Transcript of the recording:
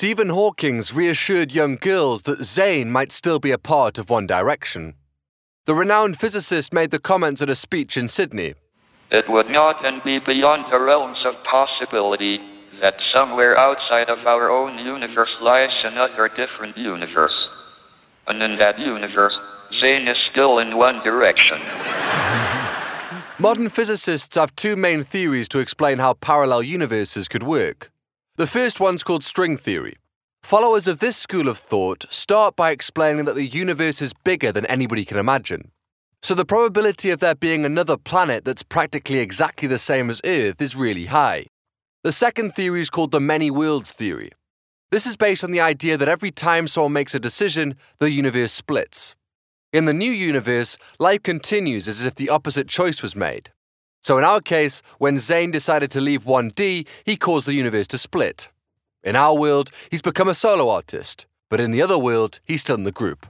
Stephen Hawking's reassured young girls that Zayn might still be a part of One Direction. The renowned physicist made the comments at a speech in Sydney. It would not and be beyond the realms of possibility that somewhere outside of our own universe lies another different universe. And in that universe, Zayn is still in one direction. Modern physicists have two main theories to explain how parallel universes could work. The first one's called string theory. Followers of this school of thought start by explaining that the universe is bigger than anybody can imagine. So the probability of there being another planet that's practically exactly the same as Earth is really high. The second theory is called the many worlds theory. This is based on the idea that every time someone makes a decision, the universe splits. In the new universe, life continues as if the opposite choice was made. So in our case, when Zayn decided to leave 1D, he caused the universe to split. In our world, he's become a solo artist, but in the other world, he's still in the group.